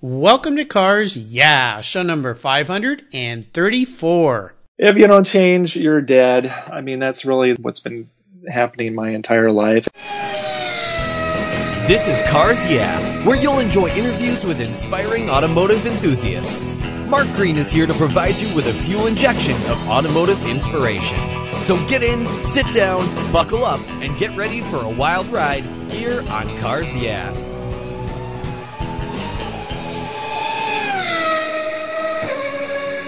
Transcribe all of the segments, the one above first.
Welcome to Cars Yeah, show number 534. If you don't change, you're dead. I mean, that's really what's been happening my entire life. This is Cars Yeah, where you'll enjoy interviews with inspiring automotive enthusiasts. Mark Green is here to provide you with a fuel injection of automotive inspiration. So get in, sit down, buckle up, and get ready for a wild ride here on Cars Yeah.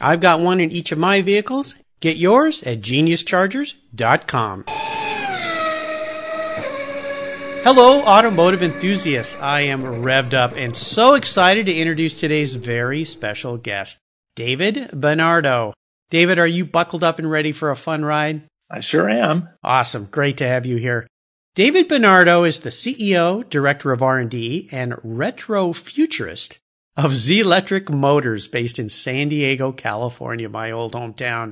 I've got one in each of my vehicles. Get yours at geniuschargers.com. Hello, automotive enthusiasts. I am revved up and so excited to introduce today's very special guest, David Bernardo. David, are you buckled up and ready for a fun ride? I sure am. Awesome. Great to have you here. David Bernardo is the CEO, Director of R&D, and retro futurist Zelectric Motors based in San Diego, California, my old hometown.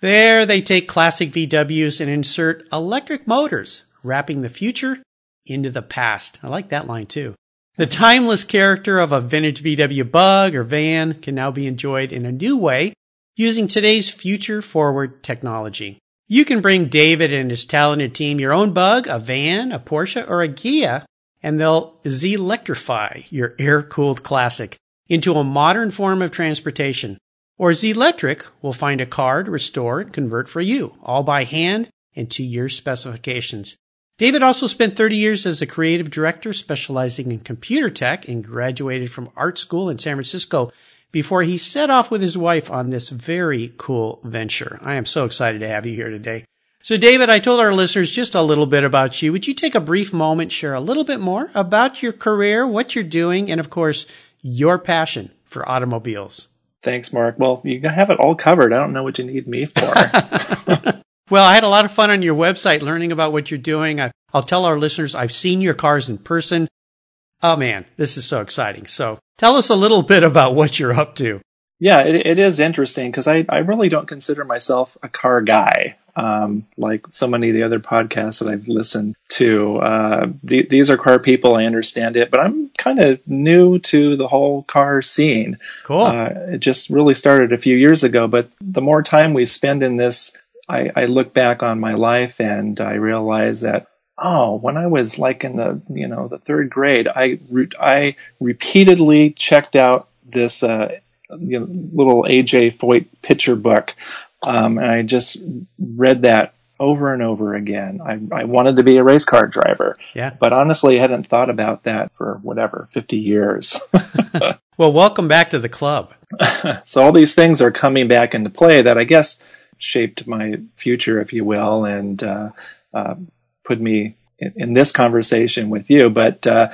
There they take classic VWs and insert electric motors, wrapping the future into the past. I like that line too. The timeless character of a vintage VW bug or van can now be enjoyed in a new way using today's future forward technology. You can bring David and his talented team your own bug, a van, a Porsche, or a Ghia, and they'll Z-electrify your air-cooled classic into a modern form of transportation. Or Zelectric will find a car to restore and convert for you, all by hand and to your specifications. David also spent 30 years as a creative director specializing in computer tech and graduated from art school in San Francisco before he set off with his wife on this very cool venture. I am so excited to have you here today. So David, I told our listeners just a little bit about you. Would you take a brief moment, share a little bit more about your career, what you're doing, and of course, your passion for automobiles? Thanks, Mark. Well, you have it all covered. I don't know what you need me for. well, I had a lot of fun on your website learning about what you're doing. I, will tell our listeners I've seen your cars in person. Oh man, this is so exciting. So tell us a little bit about what you're up to. Yeah, it, it is interesting because I, I really don't consider myself a car guy. Um, like so many of the other podcasts that I've listened to. Uh, th- these are car people. I understand it, but I'm kind of new to the whole car scene. Cool. Uh, it just really started a few years ago, but the more time we spend in this, I, I look back on my life and I realize that oh, when I was like in the you know the third grade, I re- I repeatedly checked out this uh, you know, little AJ Foyt picture book um, and I just read that over and over again. I, I wanted to be a race car driver. Yeah. But honestly, I hadn't thought about that for whatever, 50 years. well, welcome back to the club. so all these things are coming back into play that I guess shaped my future, if you will, and uh, uh, put me in, in, this conversation with you. But uh,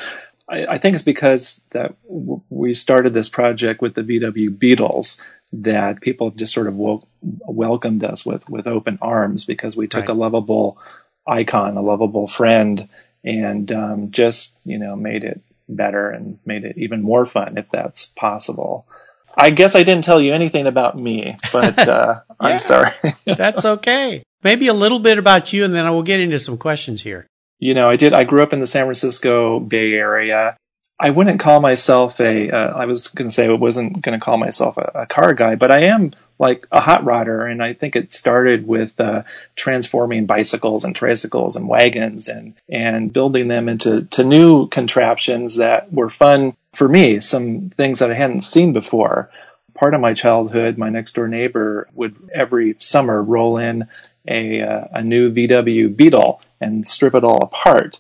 I, I, think it's because that w- we started this project with the VW Beetles that people just sort of woke, welcomed us with with open arms because we took right. a lovable icon, a lovable friend, and um, just you know made it better and made it even more fun if that's possible. I guess I didn't tell you anything about me, but uh, yeah, I'm sorry. that's okay. Maybe a little bit about you, and then I will get into some questions here. You know, I did. I grew up in the San Francisco Bay Area. I wouldn't call myself a. Uh, I was going to say I wasn't going to call myself a, a, car guy, but I am like a hot rodder, and I think it started with uh, transforming bicycles and tricycles and wagons and and building them into to new contraptions that were fun for me. Some things that I hadn't seen before. Part of my childhood, my next door neighbor would every summer roll in a uh, a new VW Beetle and strip it all apart.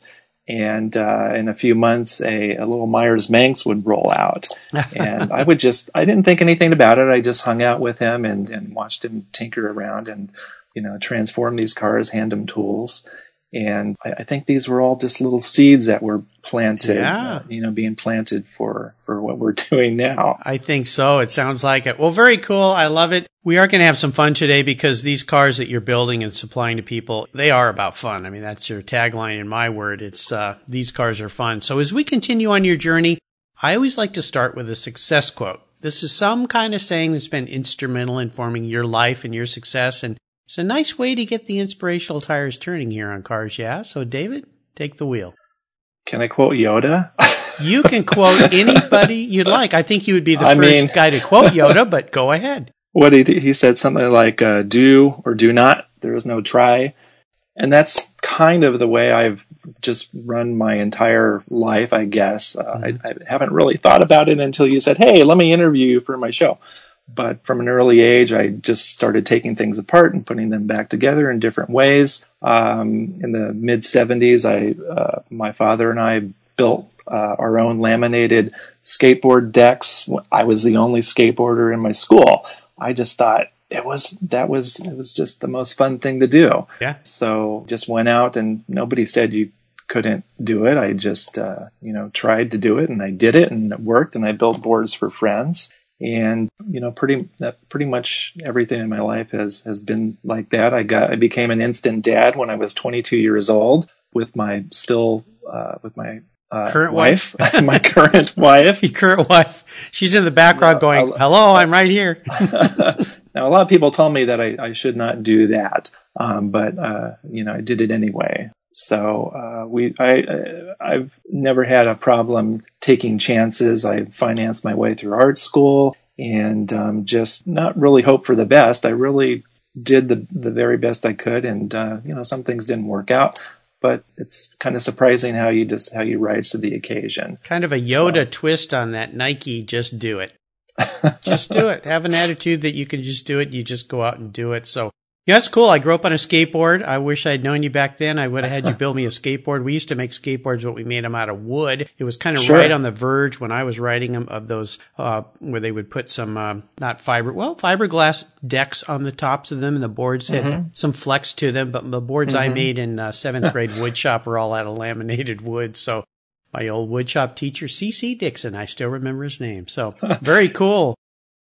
And uh, in a few months a, a little Meyers Manx would roll out. And i would just i didn't think anything about it. I just hung out with him and, and watched him tinker around and you know transform these cars hand him tools and I, I think these were all just little seeds that were planted yeah. uh, you know being planted for for what we're doing now. I think so. It sounds like it. Well very cool. I love it. We are going to have some fun today because these cars that you're building and supplying to people they are about fun. I mean that's your tagline in my word. It's uh, these cars are fun. So as we continue on your journey i always like to start with a success quote. This is some kind of saying that's been instrumental in forming your life and your success. And it's a nice way to get the inspirational tires turning here on Cars Yeah. So, David, take the wheel. Can I quote Yoda? you can quote anybody you'd like. I think you would be the I first mean, guy to quote Yoda, but go ahead. What he he said something like uh, "do" or "do not." There is no try, and that's kind of the way I've just run my entire life. I guess uh, mm-hmm. I, I haven't really thought about it until you said, "Hey, let me interview you for my show." But from an early age, I just started taking things apart and putting them back together in different ways. Um, in the mid 70s, I, uh, my father and I built uh, our own laminated skateboard decks. I was the only skateboarder in my school. I just thought it was that was it was just the most fun thing to do. Yeah. So just went out and nobody said you couldn't do it. I just uh, you know tried to do it and I did it and it worked and I built boards for friends and you know pretty pretty much everything in my life has has been like that. I got i became an instant dad when i was 22 years old with my still uh, with my uh, current wife, wife. my current wife. Your current wife. She's in the background going hello i'm right here. Now a lot of people tell me that i, I should not do that um, but uh, you know i did it anyway so uh, we, I, I've never had a problem taking chances. I financed my way through art school and um, just not really hope for the best. I really did the the very best I could, and uh, you know some things didn't work out. But it's kind of surprising how you just how you rise to the occasion. Kind of a Yoda so. twist on that Nike. Just do it. just do it. Have an attitude that you can just do it. You just go out and do it. So yeah, that's cool. I grew up on a skateboard. I wish I'd known you back then. I would have had you build me a skateboard. We used to make skateboards, but we made them out of wood. It was kind of sure. right on the verge when I was riding them of those, uh, where they would put some, uh, not fiber, well, fiberglass decks on the tops of them and the boards had mm-hmm. some flex to them, but the boards mm-hmm. I made in uh, seventh grade woodshop were all out of laminated wood. So my old woodshop teacher, C.C. Dixon, I still remember his name. So very cool.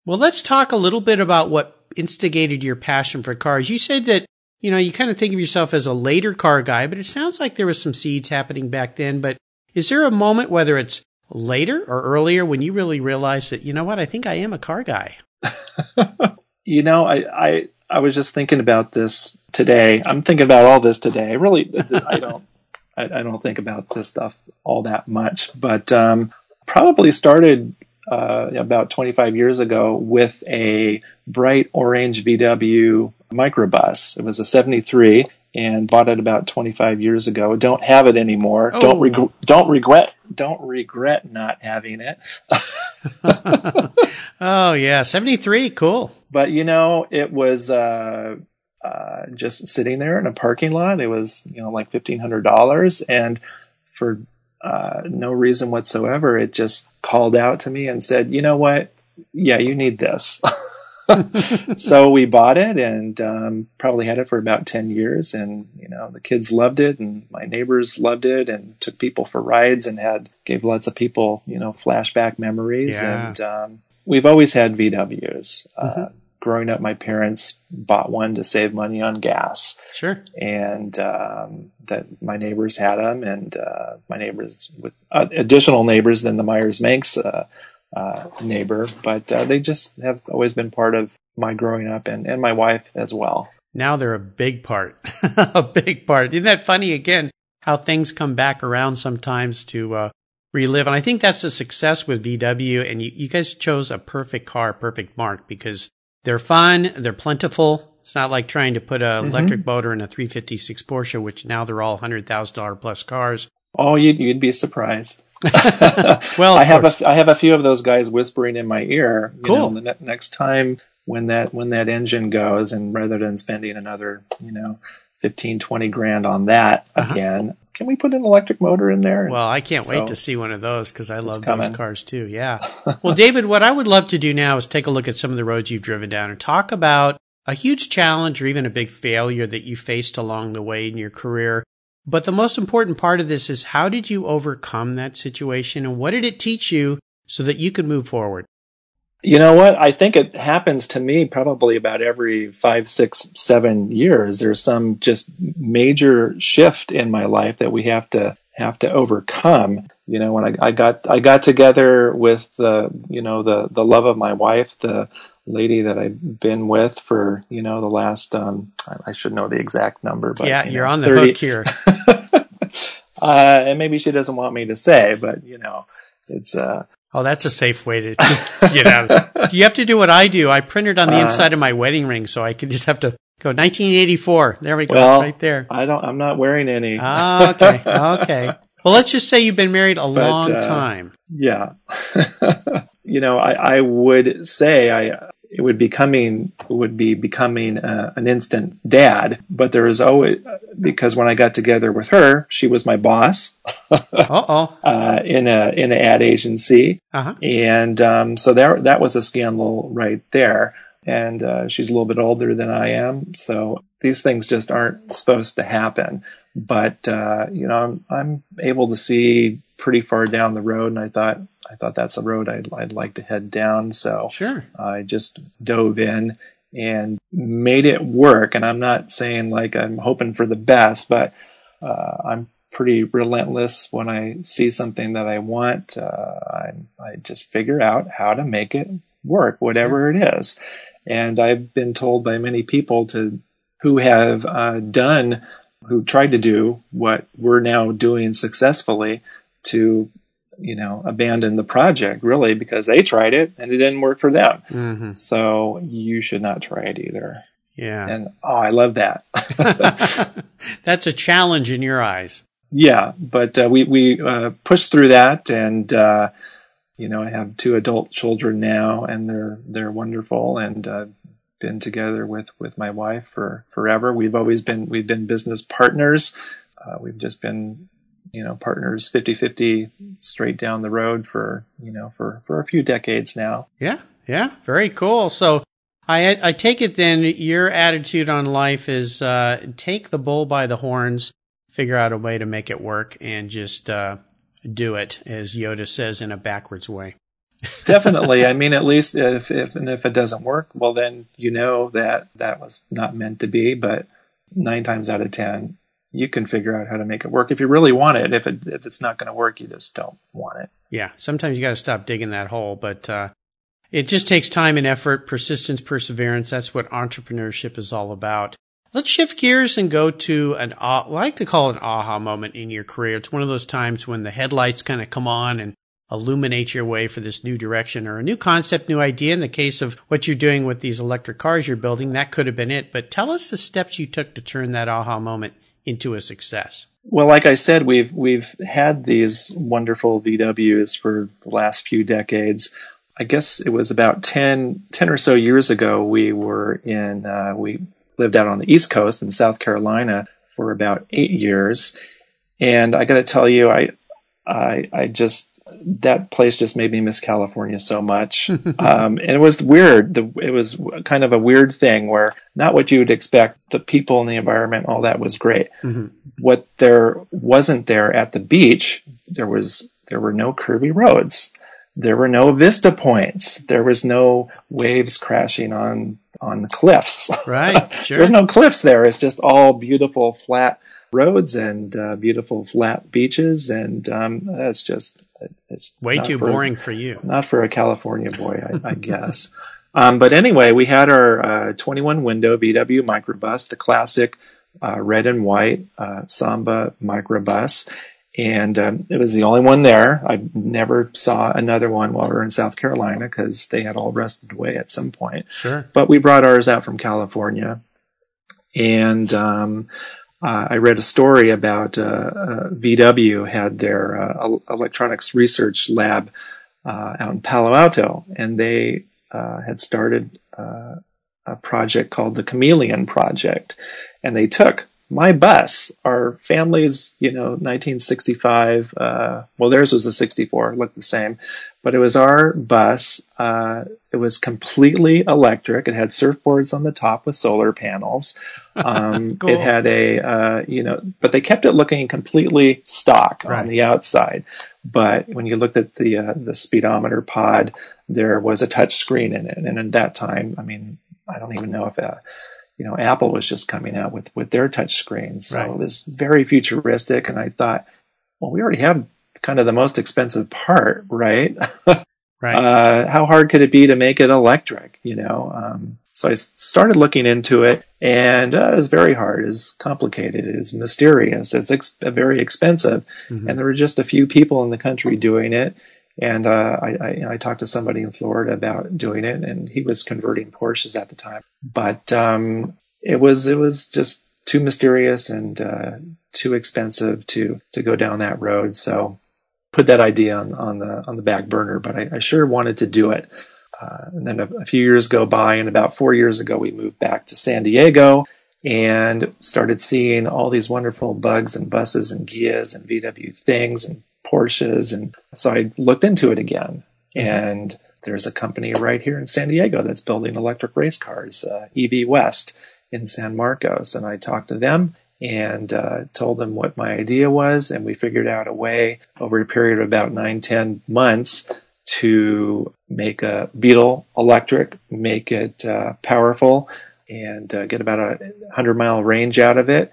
Well, let's talk a little bit about what instigated your passion for cars? You said that, you know, you kind of think of yourself as a later car guy, but it sounds like there was some seeds happening back then. But is there a moment, whether it's later or earlier, when you really realized that, you know what, I think I am a car guy? you know, I, I, I was just thinking about this today. I'm thinking about all this today. Really, I don't, I, I, don't think about this stuff all that much, but um, probably started uh, about 25 years ago with a bright orange VW microbus. It was a 73 and bought it about 25 years ago. Don't have it anymore. Oh. Don't reg- don't regret don't regret not having it. oh yeah, 73, cool. But you know, it was uh, uh, just sitting there in a parking lot. It was you know like $1500 and for uh, no reason whatsoever, it just called out to me and said, "You know what? Yeah, you need this." so we bought it and um, probably had it for about 10 years and you know the kids loved it and my neighbors loved it and took people for rides and had gave lots of people you know flashback memories yeah. and um, we've always had vws uh, mm-hmm. uh, growing up my parents bought one to save money on gas sure and um, that my neighbors had them and uh, my neighbors with uh, additional neighbors than the Meyers Manx uh, uh, neighbor, but uh, they just have always been part of my growing up and, and my wife as well. Now they're a big part, a big part. Isn't that funny again? How things come back around sometimes to uh, relive. And I think that's the success with VW. And you, you guys chose a perfect car, perfect mark because they're fun, they're plentiful. It's not like trying to put an mm-hmm. electric motor in a 356 Porsche, which now they're all $100,000 plus cars. Oh, you'd, you'd be surprised. well, I have a I have a few of those guys whispering in my ear. You cool. Know, the ne- next time when that when that engine goes, and rather than spending another you know 15, 20 grand on that uh-huh. again, can we put an electric motor in there? Well, I can't so, wait to see one of those because I love coming. those cars too. Yeah. well, David, what I would love to do now is take a look at some of the roads you've driven down and talk about a huge challenge or even a big failure that you faced along the way in your career but the most important part of this is how did you overcome that situation and what did it teach you so that you could move forward? You know what? I think it happens to me probably about every five, six, seven years. There's some just major shift in my life that we have to have to overcome. You know, when I, I got I got together with the you know the the love of my wife, the lady that I've been with for you know the last um, I should know the exact number, but yeah, you're know, on the 30, hook here. uh, and maybe she doesn't want me to say, but you know, it's uh. Oh, that's a safe way to get out. you have to do what I do. I printed on the uh, inside of my wedding ring, so I can just have to go 1984. There we go, well, right there. I don't. I'm not wearing any. ah, okay, okay. Well, let's just say you've been married a but, long uh, time. Yeah. you know, I, I would say I it would becoming would be becoming uh, an instant dad. But there was always because when I got together with her, she was my boss. Uh-oh. uh In a in an ad agency, uh-huh. and um, so that that was a scandal right there. And uh, she's a little bit older than I am, so these things just aren't supposed to happen. But uh, you know, I'm, I'm able to see pretty far down the road, and I thought I thought that's a road I'd, I'd like to head down. So sure. I just dove in and made it work. And I'm not saying like I'm hoping for the best, but uh, I'm pretty relentless when I see something that I want. Uh, I, I just figure out how to make it work, whatever sure. it is. And I've been told by many people to who have uh, done, who tried to do what we're now doing successfully to you know, abandon the project really because they tried it and it didn't work for them. Mm-hmm. So you should not try it either. Yeah. And oh, I love that. That's a challenge in your eyes. Yeah, but uh, we we uh, pushed through that, and uh, you know, I have two adult children now, and they're they're wonderful, and uh, been together with with my wife for forever. We've always been we've been business partners. Uh, we've just been you know, partners 50-50 straight down the road for, you know, for, for a few decades now. Yeah. Yeah. Very cool. So I, I take it then your attitude on life is, uh, take the bull by the horns, figure out a way to make it work and just, uh, do it as Yoda says in a backwards way. Definitely. I mean, at least if, if, and if it doesn't work, well, then you know that that was not meant to be, but nine times out of 10, you can figure out how to make it work if you really want it. If it if it's not going to work, you just don't want it. Yeah, sometimes you got to stop digging that hole, but uh, it just takes time and effort, persistence, perseverance. That's what entrepreneurship is all about. Let's shift gears and go to an I like to call it an aha moment in your career. It's one of those times when the headlights kind of come on and illuminate your way for this new direction or a new concept, new idea. In the case of what you're doing with these electric cars you're building, that could have been it. But tell us the steps you took to turn that aha moment into a success? Well, like I said, we've we've had these wonderful VWs for the last few decades. I guess it was about 10, 10 or so years ago. We were in uh, we lived out on the East Coast in South Carolina for about eight years, and I got to tell you, I I I just that place just made me miss California so much. um, and it was weird. The, it was kind of a weird thing where not what you would expect. The people and the environment, all that was great. Mm-hmm. What there wasn't there at the beach, there was there were no curvy roads. There were no vista points. There was no waves crashing on on the cliffs. Right. Sure. There's no cliffs there. It's just all beautiful flat roads and uh, beautiful flat beaches, and um, it's just it's way too for, boring for you. Not for a California boy, I, I guess. Um, but anyway, we had our uh, 21 window VW microbus, the classic uh, red and white uh, Samba microbus, and um, it was the only one there. I never saw another one while we were in South Carolina because they had all rusted away at some point. Sure. But we brought ours out from California, and um, uh, I read a story about uh, uh, VW had their uh, electronics research lab uh, out in Palo Alto, and they uh, had started a project called the Chameleon Project, and they took my bus, our family's, you know, 1965, uh, well, theirs was a 64, looked the same, but it was our bus. Uh, it was completely electric. It had surfboards on the top with solar panels. Um, cool. It had a, uh, you know, but they kept it looking completely stock right. on the outside. But when you looked at the uh, the speedometer pod, there was a touch screen in it, and at that time, I mean, I don't even know if a you know, Apple was just coming out with, with their touch screens. So right. it was very futuristic. And I thought, well, we already have kind of the most expensive part, right? right. Uh, how hard could it be to make it electric, you know? Um, so I started looking into it and uh, it was very hard. It's complicated. It's mysterious. It's ex- very expensive. Mm-hmm. And there were just a few people in the country doing it. And uh, I, I, I, talked to somebody in Florida about doing it, and he was converting Porsches at the time. But um, it was it was just too mysterious and uh, too expensive to to go down that road. So put that idea on, on the on the back burner. But I, I sure wanted to do it. Uh, and then a, a few years go by, and about four years ago, we moved back to San Diego and started seeing all these wonderful bugs and buses and Ghias and VW things and Porsches. And so I looked into it again. Mm-hmm. And there's a company right here in San Diego that's building electric race cars, uh, EV West in San Marcos. And I talked to them and uh, told them what my idea was. And we figured out a way over a period of about nine, ten months to make a Beetle electric, make it uh, powerful, and uh, get about a 100 mile range out of it.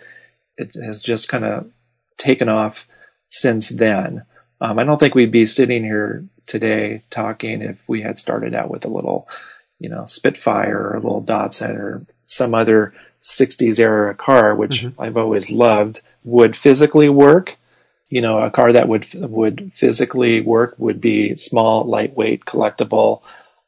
It has just kind of taken off since then. Um, I don't think we'd be sitting here today talking if we had started out with a little, you know, Spitfire or a little Datsun or some other 60s era car, which mm-hmm. I've always loved, would physically work. You know, a car that would would physically work would be small, lightweight, collectible.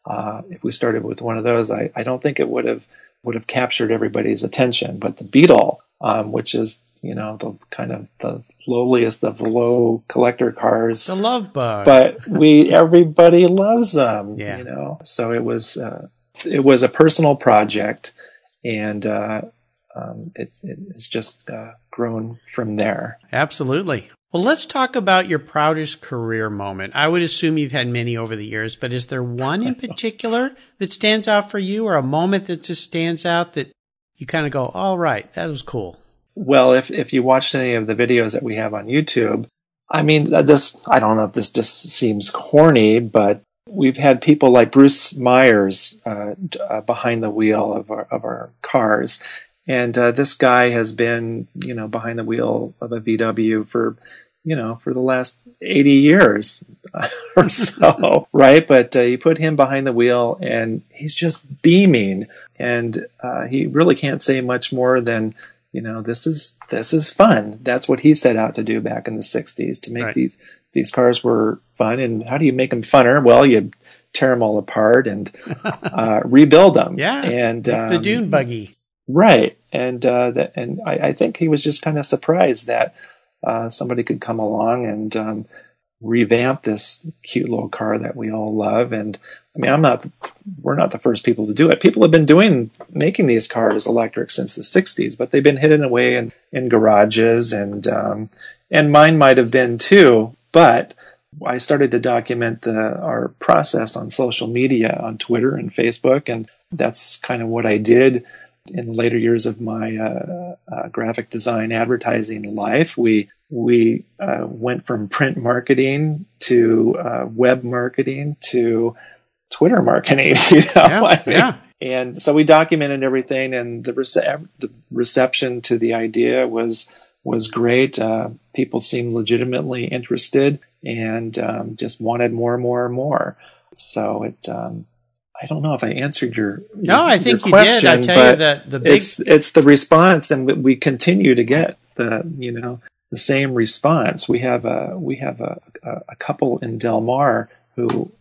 Uh, if we started with one of those, I, I don't think it would have would have captured everybody's attention. But the Beetle, um, which is you know, the kind of the lowliest of the low collector cars. The love bug. But we, everybody loves them, yeah. you know, so it was, uh, it was a personal project and, uh, um, it, it's just uh, grown from there. Absolutely. Well, let's talk about your proudest career moment. I would assume you've had many over the years, but is there one in particular that stands out for you or a moment that just stands out that you kind of go, all right, that was cool? Well, if if you watched any of the videos that we have on YouTube, I mean, this I don't know if this just seems corny, but we've had people like Bruce Meyers uh, uh, behind the wheel of our of our cars, and uh, this guy has been you know behind the wheel of a VW for you know for the last 80 years or so, right? But uh, you put him behind the wheel, and he's just beaming, and uh, he really can't say much more than you know, this is this is fun. That's what he set out to do back in the '60s to make right. these these cars were fun. And how do you make them funner? Well, you tear them all apart and uh, rebuild them. Yeah, and um, the dune buggy. Right, and uh, that, and I, I, think he was just kind of surprised that uh, somebody could come along and um, revamp this cute little car that we all love. And I mean, I'm not, we're not the first people to do it. People have been doing, making these cars electric since the 60s, but they've been hidden away in, in garages and, um, and mine might have been too, but I started to document the, our process on social media, on Twitter and Facebook, and that's kind of what I did in the later years of my uh, uh, graphic design advertising life. We we uh, went from print marketing to uh, web marketing to Twitter marketing. You know? yeah, I mean, yeah. And so we documented everything, and the, rece- the reception to the idea was was great. Uh, people seemed legitimately interested and um, just wanted more and more and more. So it um, I don't know if I answered your no. Your, I think you question, did. I tell you that the big it's it's the response, and we continue to get the you know the same response. We have a we have a, a couple in Del Mar who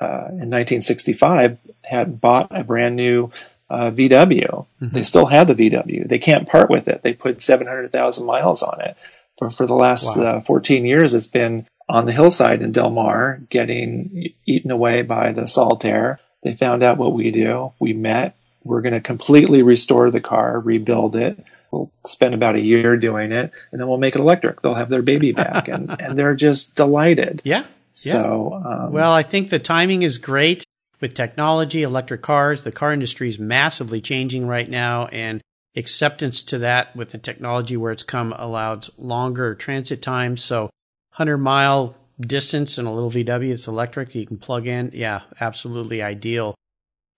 uh, in 1965 had bought a brand new uh, VW. Mm-hmm. They still have the VW. They can't part with it. They put 700,000 miles on it. For, for the last wow. uh, 14 years, it's been on the hillside in Del Mar, getting eaten away by the salt air. They found out what we do. We met. We're going to completely restore the car, rebuild it. We'll spend about a year doing it, and then we'll make it electric. They'll have their baby back, and, and they're just delighted. Yeah. So, um, well, I think the timing is great with technology, electric cars. The car industry is massively changing right now, and acceptance to that with the technology where it's come allows longer transit times. So, 100 mile distance and a little VW that's electric, you can plug in. Yeah, absolutely ideal.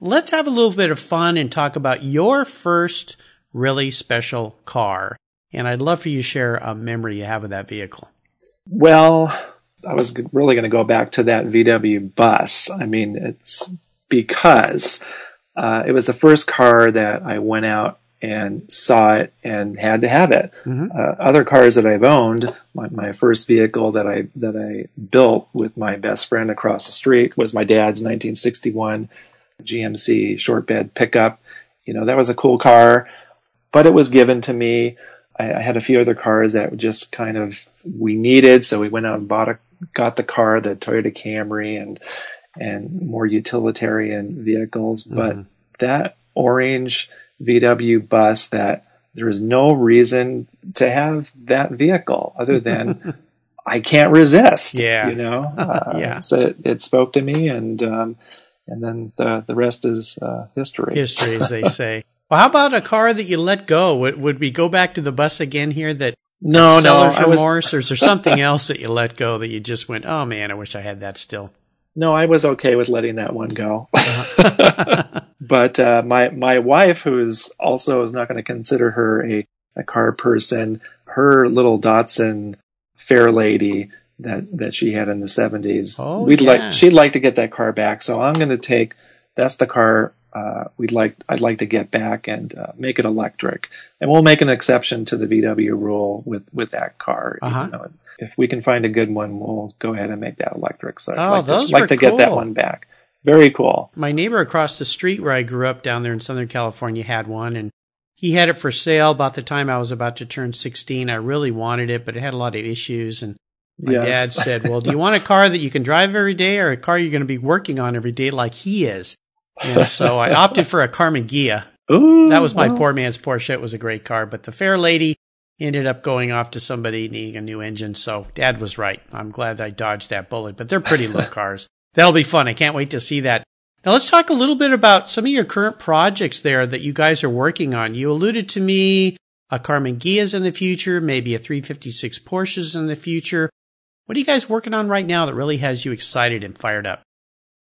Let's have a little bit of fun and talk about your first really special car. And I'd love for you to share a memory you have of that vehicle. Well, I was really going to go back to that VW bus. I mean, it's because uh, it was the first car that I went out and saw it and had to have it. Mm-hmm. Uh, other cars that I've owned, my, my, first vehicle that I that I built with my best friend across the street was my dad's 1961 GMC short bed pickup. You know, that was a cool car, but it was given to me. I, I had a few other cars that just kind of we needed, so we went out and bought a got the car, the Toyota Camry, and and more utilitarian vehicles. Mm-hmm. But that orange VW bus that there is no reason to have that vehicle other than I can't resist. Yeah, you know. Uh, yeah. So it, it, spoke to me, and um, and then the the rest is uh, history. History, as they say. well, how about a car that you let go? Would, would we go back to the bus again here? That no, no, remorse, was... or is there something else that you let go that you just went, oh man, I wish I had that still? No, I was okay with letting that one go. But uh, my my wife, who is also is not going to consider her a, a car person, her little Datsun Fairlady that that she had in the seventies, oh, we'd yeah. like she'd like to get that car back. So I'm going to take that's the car uh, we'd like I'd like to get back and uh, make it electric, and we'll make an exception to the VW rule with with that car. Uh-huh. You know, if we can find a good one, we'll go ahead and make that electric. So oh, I'd like those to, like to cool. get that one back. Very cool. My neighbor across the street where I grew up down there in Southern California had one and he had it for sale about the time I was about to turn 16. I really wanted it, but it had a lot of issues. And my yes. dad said, well, do you want a car that you can drive every day or a car you're going to be working on every day like he is? And so I opted for a Karmann Ghia. Ooh, that was my poor man's Porsche. It was a great car, but the fair lady ended up going off to somebody needing a new engine. So dad was right. I'm glad I dodged that bullet, but they're pretty low cars. That'll be fun. I can't wait to see that. Now let's talk a little bit about some of your current projects there that you guys are working on. You alluded to me a Karmann Ghia's in the future, maybe a 356 Porsches in the future. What are you guys working on right now that really has you excited and fired up?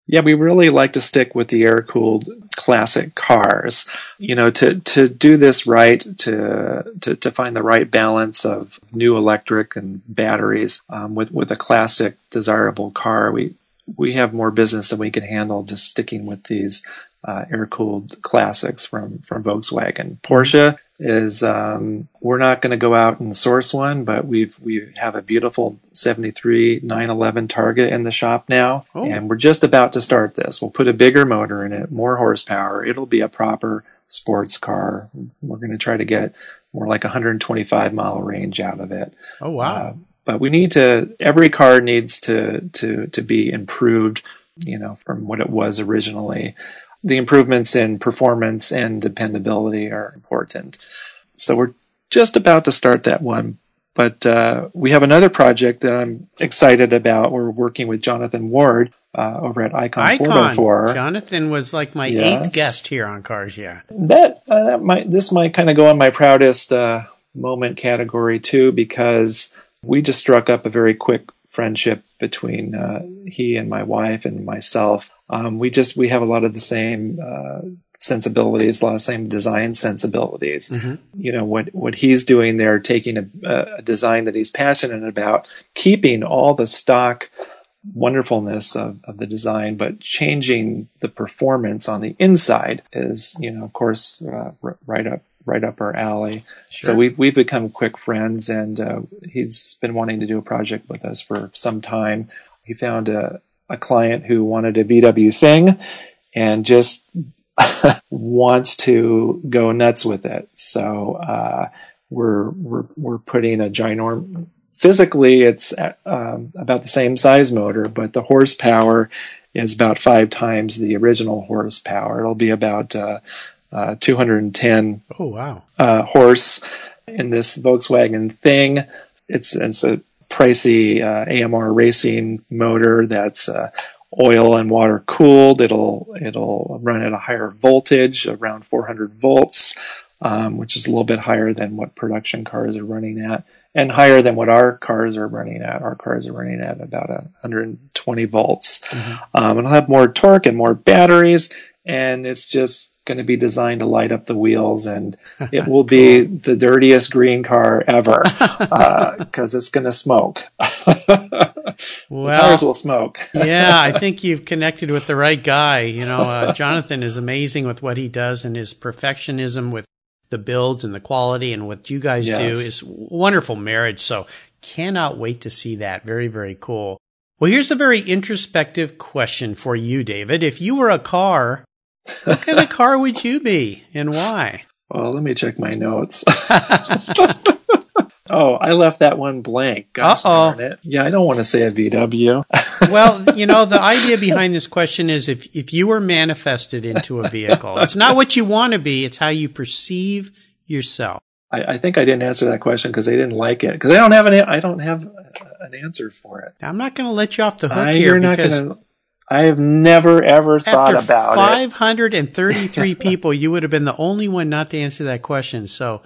Yeah, we really like to stick with the air cooled classic cars. You know, to, to do this right, to, to, to find the right balance of new electric and batteries um, with, with a classic desirable car, we, we have more business than we can handle just sticking with these uh, air cooled classics from, from Volkswagen. Porsche is um, we're not going to go out and source one, but we've we have a beautiful 73 911 Targa in the shop now, oh. and we're just about to start this. We'll put a bigger motor in it, more horsepower. It'll be a proper sports car. We're going to try to get more like 125 mile range out of it. Oh wow! Uh, but we need to. Every car needs to to to be improved. You know, from what it was originally the improvements in performance and dependability are important. So we're just about to start that one. But uh, we have another project that I'm excited about. We're working with Jonathan Ward uh, over at Icon, Icon 4x4. Jonathan was like my yes. eighth guest here on Cars. Yeah, that uh, that might this might kind of go in my proudest uh, moment category too because we just struck up a very quick friendship between uh, he and my wife and myself. Um, we just we have a lot of the same uh, sensibilities, a lot of same design sensibilities. Mm-hmm. You know what what he's doing there, taking a, a, design that he's passionate about, keeping all the stock wonderfulness of, of the design, but changing the performance on the inside is, you know, of course, uh, r- right up right up our alley. Sure. So we've we've become quick friends, and uh, he's been wanting to do a project with us for some time. He found a a client who wanted a VW thing, and just wants to go nuts with it. So uh, we're we're we're putting a ginorm. Physically, it's um, about the same size motor, but the horsepower is about five times the original horsepower. It'll be about uh, uh, 210 Oh, wow. uh, horse in this Volkswagen thing. It's it's a pricey uh, AMR racing motor that's uh, oil and water cooled. It'll it'll run at a higher voltage, around 400 volts, um, which is a little bit higher than what production cars are running at, and higher than what our cars are running at. Our cars are running at about 120 volts. Um, it'll have more torque and more batteries, and it's just going to be designed to light up the wheels, and it will be the dirtiest green car ever because it's going to smoke. the Well, tires will smoke. yeah, I think you've connected with the right guy. You know, uh, Jonathan is amazing with what he does and his perfectionism with the builds and the quality and what you guys do is wonderful marriage. So cannot wait to see that. Very, very cool. Well, here's a very introspective question for you, David. If you were a car, what kind of car would you be and why? Well, let me check my notes. oh, I left that one blank. Gosh Uh-oh. darn it. Yeah, I don't want to say a VW. Well, you know, the idea behind this question is if, if you were manifested into a vehicle, it's not what you want to be, it's how you perceive yourself. I, I think I didn't answer that question because they didn't like it because I don't have an I don't have an answer for it. I'm not going to let you off the hook I, here because gonna. I have never ever thought about it. 533 people, you would have been the only one not to answer that question. So,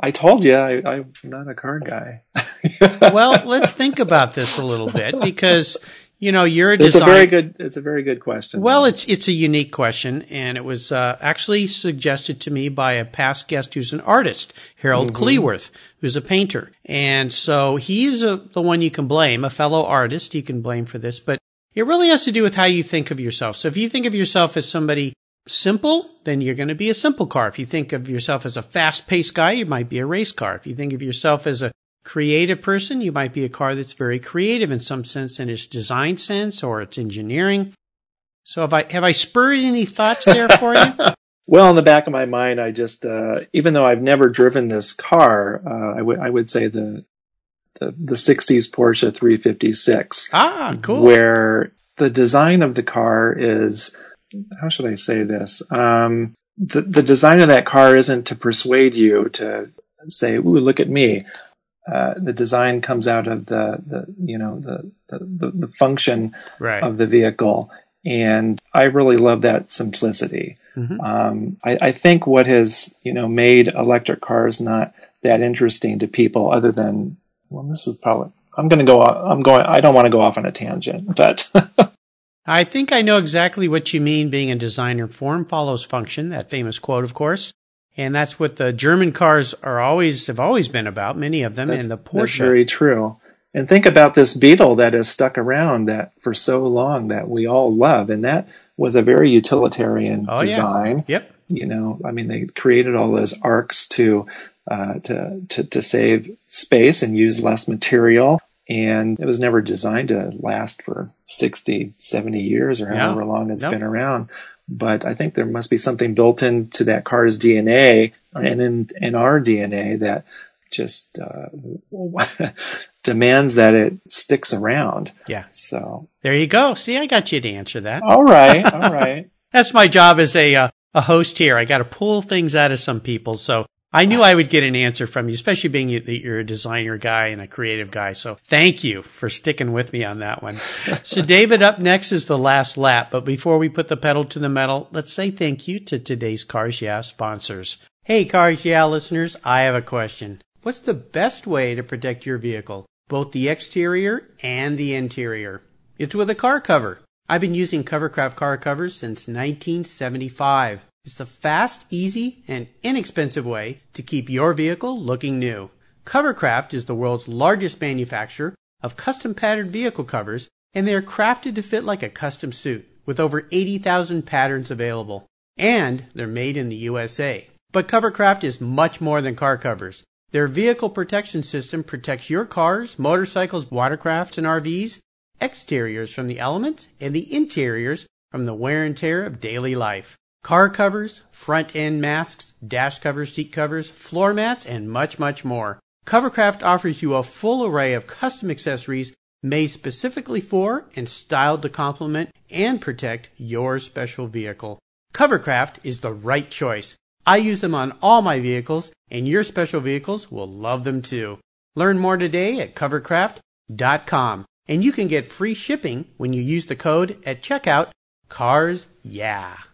I told you I, I'm not a car guy. well, let's think about this a little bit because, you know, you're a it's a very good. It's a very good question. Well, it's it's a unique question, and it was uh, actually suggested to me by a past guest who's an artist, Harold Cleworth, who's a painter, and so he's a, the one you can blame, a fellow artist you can blame for this, but it really has to do with how you think of yourself. So if you think of yourself as somebody simple, then you're going to be a simple car. If you think of yourself as a fast-paced guy, you might be a race car. If you think of yourself as a creative person, you might be a car that's very creative in some sense in its design sense or its engineering. So have I have I spurred any thoughts there for you? Well, in the back of my mind, I just, uh, even though I've never driven this car, uh, I would I would say the the, the 60s Porsche 356, ah, cool. where the design of the car is, how should I say this? Um, the the design of that car isn't to persuade you to say, "Ooh, look at me." Uh, the design comes out of the, the you know the, the the function right. of the vehicle. And I really love that simplicity. Mhm. Um, I, I think what has you know made electric cars not that interesting to people, other than well, this is probably I'm going to go. I'm going. I don't want to go off on a tangent, but I think I know exactly what you mean being a designer. Form follows function, that famous quote, of course. And that's what the German cars are always, have always been about, many of them, that's, and the Porsche. that's very true. And think about this Beetle that has stuck around that for so long that we all love, and that was a very utilitarian Oh, yeah. design. Yep. you know i mean they created all those arcs to uh, to, to to save space and use less material and it was never designed to last for 60 70 years or however long it's No. been around but i think there must be something built into that car's dna and in in our dna that just uh, demands that it sticks around Yeah. so There you go. See, I got you to answer that. all right all right That's my job as a uh, a host here. I got to pull things out of some people. So I knew I would get an answer from you, especially being that you're a designer guy and a creative guy. So thank you for sticking with me on that one. so David, up next is the last lap. But before we put the pedal to the metal, let's say thank you to today's Cars Yeah sponsors. Hey Cars Yeah listeners, I have a question. What's the best way to protect your vehicle, both the exterior and the interior? It's with a car cover. I've been using Covercraft car covers since 1975. It's the fast, easy, and inexpensive way to keep your vehicle looking new. Covercraft is the world's largest manufacturer of custom patterned vehicle covers, and they are crafted to fit like a custom suit with over 80,000 patterns available. And they're made in the USA. But Covercraft is much more than car covers. Their vehicle protection system protects your cars, motorcycles, watercrafts, and RVs, exteriors from the elements, and the interiors from the wear and tear of daily life. Car covers, front end masks, dash covers, seat covers, floor mats, and much, much more. Covercraft offers you a full array of custom accessories made specifically for and styled to complement and protect your special vehicle. Covercraft is the right choice. I use them on all my vehicles, and your special vehicles will love them too. Learn more today at covercraft.com, and you can get free shipping when you use the code at checkout CARS YEAH.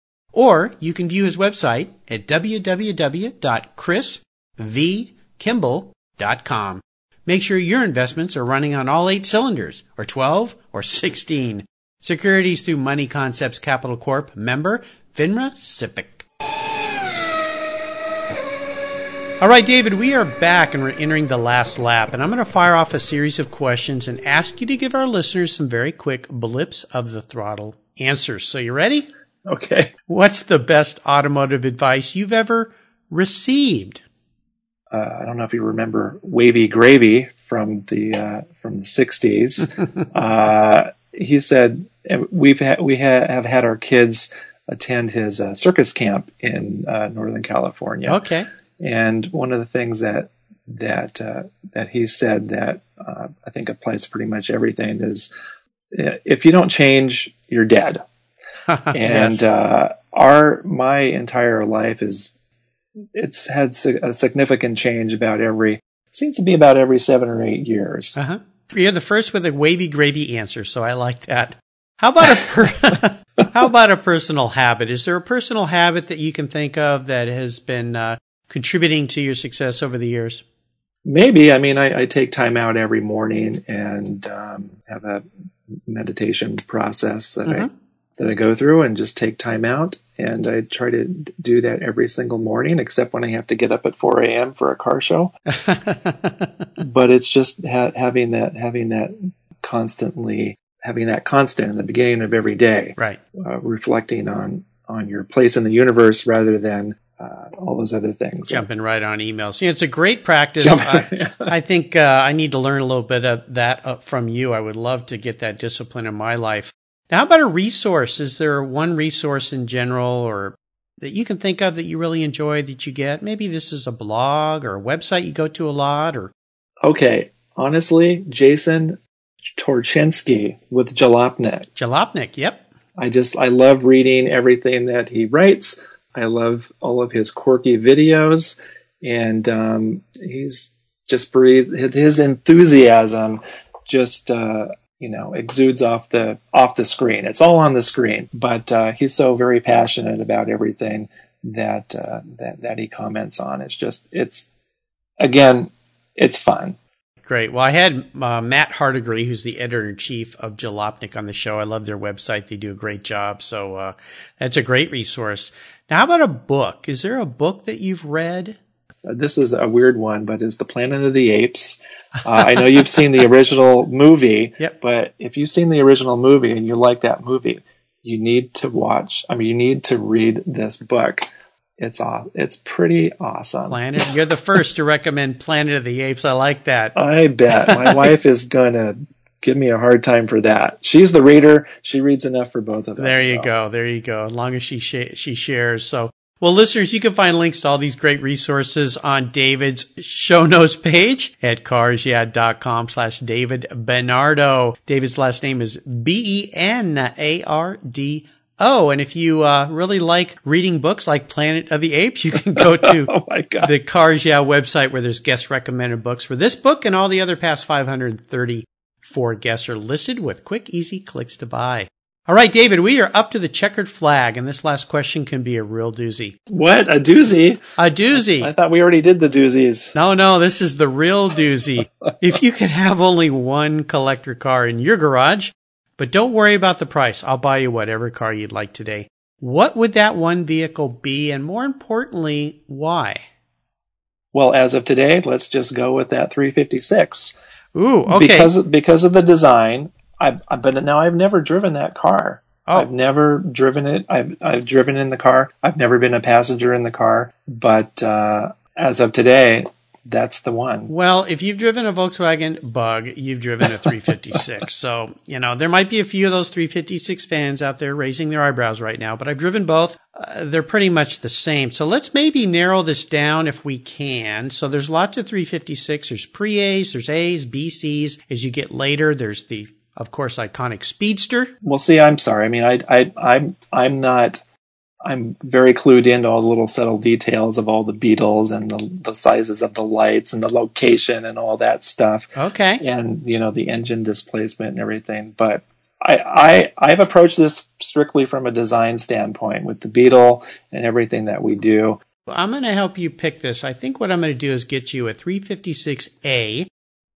Or you can view his website at www.chrisvkimball.com. Make sure your investments are running on all eight cylinders, or 12, or 16. Securities through Money Concepts Capital Corp. Member, FINRA SIPC. All right, David, we are back and we're entering the last lap, and I'm going to fire off a series of questions and ask you to give our listeners some very quick blips of the throttle answers. So you ready? Okay. What's the best automotive advice you've ever received? Uh, I don't know if you remember Wavy Gravy from the uh, from the '60s. uh, he said we've ha- we ha- have had our kids attend his uh, circus camp in uh, Northern California. Okay. And one of the things that that uh, that he said that I think applies to pretty much everything is if you don't change, you're dead. and yes. our my entire life is it's had a significant change about every seems to be about every seven or eight years. Uh-huh. You're the first with a wavy gravy answer, so I like that. How about a per- how about a personal habit? Is there a personal habit that you can think of that has been uh, contributing to your success over the years? Maybe. I mean, I, I take time out every morning and um, have a meditation process that mm-hmm. I that I go through and just take time out. And I try to do that every single morning, except when I have to get up at 4 a.m. for a car show. but it's just ha- having that, having that constantly, having that constant in the beginning of every day. Right. Uh, reflecting on, on your place in the universe rather than uh, all those other things. Jumping right on emails. it's a great practice. I, I, think uh, I need to learn a little bit of that from you. I would love to get that discipline in my life. Now, how about a resource? Is there one resource in general or that you can think of that you really enjoy that you get? Maybe this is a blog or a website you go to a lot or. Okay. Honestly, Jason Torchinsky with Jalopnik. Jalopnik, yep. I just, I love reading everything that he writes. I love all of his quirky videos and, um, he's just breathed his enthusiasm just, uh, you know exudes off the off the screen. It's all on the screen, but uh, he's so very passionate about everything that uh, that that he comments on. It's just it's again it's fun. Great. Well, I had uh, Matt Hardigree, who's the editor in chief of Jalopnik, on the show. I love their website; they do a great job. So uh, that's a great resource. Now, how about a book? Is there a book that you've read this is a weird one, but it's the Planet of the Apes. Uh, I know you've seen the original movie, yep. but if you've seen the original movie and you like that movie, you need to watch. I mean, you need to read this book. It's it's pretty awesome. Planet, you're the first to recommend Planet of the Apes. I like that. I bet my wife is gonna give me a hard time for that. She's the reader. She reads enough for both of us. There you so. go. There you go. As long as she sh- she shares. So well, listeners, you can find links to all these great resources on David's show notes page at carsyeah.com slash David Benardo. David's last name is B-E-N-A-R-D Oh, and if you uh, really like reading books like Planet of the Apes, you can go to oh the Cars Yeah website where there's guest recommended books for this book and all the other past 534 guests are listed with quick, easy clicks to buy. All right, David, we are up to the checkered flag, and this last question can be a real doozy. What? A doozy? A doozy. I thought we already did the doozies. No, no, this is the real doozy. if you could have only one collector car in your garage, but don't worry about the price. I'll buy you whatever car you'd like today. What would that one vehicle be? And more importantly, why? Well, as of today, let's just go with that 356. Ooh, okay. Because because of the design, I but now I've never driven that car. Oh. I've never driven it. I've I've driven in the car. I've never been a passenger in the car. But uh, as of today, that's the one. Well, if you've driven a Volkswagen Bug, you've driven a 356. so, you know, there might be a few of those 356 fans out there raising their eyebrows right now, but I've driven both. Uh, they're pretty much the same. So let's maybe narrow this down if we can. So there's lots of 356. There's pre-A's, there's A's, BC's. As you get later, there's the, of course, iconic Speedster. Well, see, I'm sorry. I mean, I, I, I'm, I'm not I'm very clued into all the little subtle details of all the Beetles and the, the sizes of the lights and the location and all that stuff. Okay. And, you know, the engine displacement and everything. But I, I, I've approached this strictly from a design standpoint with the Beetle and everything that we do. I'm going to help you pick this. I think what I'm going to do is get you a 356A.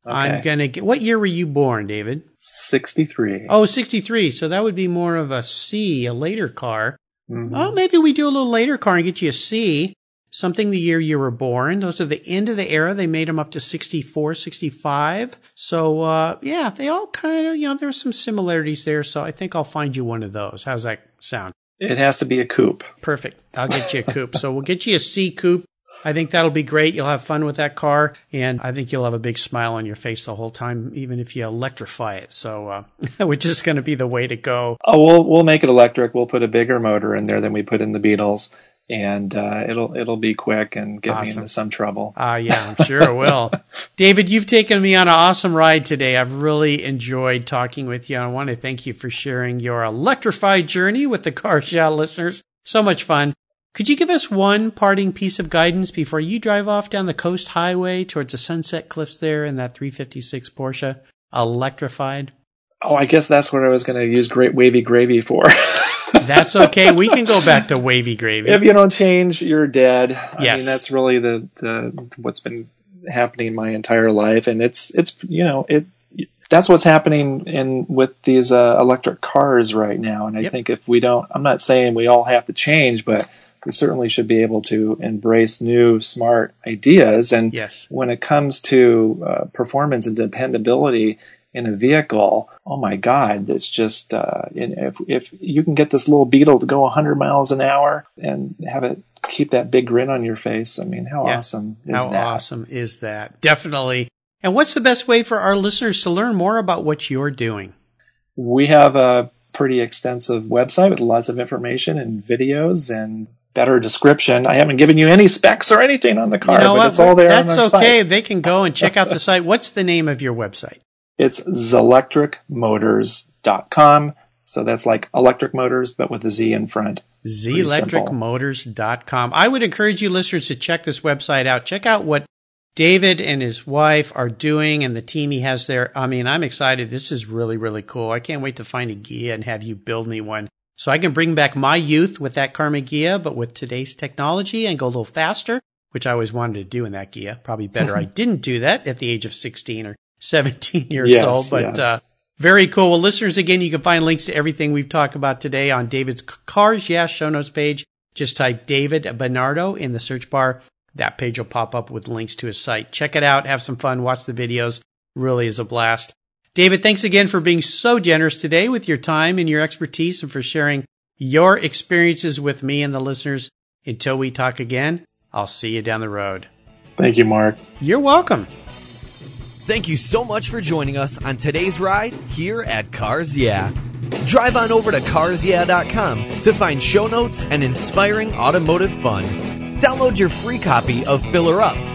Okay. I'm going to get, what year were you born, David? 63. Oh, 63. So that would be more of a C, a later car. Mm-hmm. Oh, maybe we do a little later car and get you a C. Something the year you were born. Those are the end of the era. They made them up to 64, 65. So, uh, yeah, they all kind of, you know, there's some similarities there. So I think I'll find you one of those. How's that sound? It has to be a coupe. Perfect. I'll get you a coupe. so we'll get you a C coupe. I think that'll be great. You'll have fun with that car, and I think you'll have a big smile on your face the whole time, even if you electrify it. So, uh, which is going to be the way to go. Oh, we'll we'll make it electric. We'll put a bigger motor in there than we put in the Beetles and uh, it'll it'll be quick and get awesome. me into some trouble. Ah, uh, yeah, I'm sure it will. David, you've taken me on an awesome ride today. I've really enjoyed talking with you. I want to thank you for sharing your electrified journey with the Car Yeah listeners. So much fun. Could you give us one parting piece of guidance before you drive off down the coast highway towards the sunset cliffs there in that 356 Porsche, electrified? Oh, I guess that's what I was going to use great wavy gravy for. that's okay. We can go back to wavy gravy. If you don't change, you're dead. Yes. I mean, that's really the, the what's been happening my entire life, and it's it's you know it that's what's happening in with these uh, electric cars right now. And I yep. think if we don't, I'm not saying we all have to change, but we certainly should be able to embrace new smart ideas. And yes. when it comes to uh, performance and dependability in a vehicle, oh my God, it's just uh, if if you can get this little Beetle to go 100 miles an hour and have it keep that big grin on your face, I mean, how yeah. awesome is how that? How awesome is that? Definitely. And what's the best way for our listeners to learn more about what you're doing? We have a pretty extensive website with lots of information and videos and better description. I haven't given you any specs or anything on the car, you know but what? it's all there. That's okay. Site. They can go and check out the site. What's the name of your website? It's zelectricmotors.com. So that's like electric motors, but with a Z in front. Zelectricmotors.com. I would encourage you listeners to check this website out. Check out what David and his wife are doing and the team he has there. I mean, I'm excited. This is really, really cool. I can't wait to find a Ghia and have you build me one. So I can bring back my youth with that Karmann Ghia, but with today's technology and go a little faster, which I always wanted to do in that Ghia. Probably better I didn't do that at the age of 16 or 17 years yes, old, but, yes. uh, very cool. Well, listeners, again, you can find links to everything we've talked about today on David's Cars Yeah show notes page. Just type David Benardo in the search bar. That page will pop up with links to his site. Check it out. Have some fun. Watch the videos. Really is a blast. David, thanks again for being so generous today with your time and your expertise and for sharing your experiences with me and the listeners. Until we talk again, I'll see you down the road. Thank you, Mark. You're welcome. Thank you so much for joining us on today's ride here at Cars Yeah. Drive on over to carsyeah.com to find show notes and inspiring automotive fun. Download your free copy of Filler Up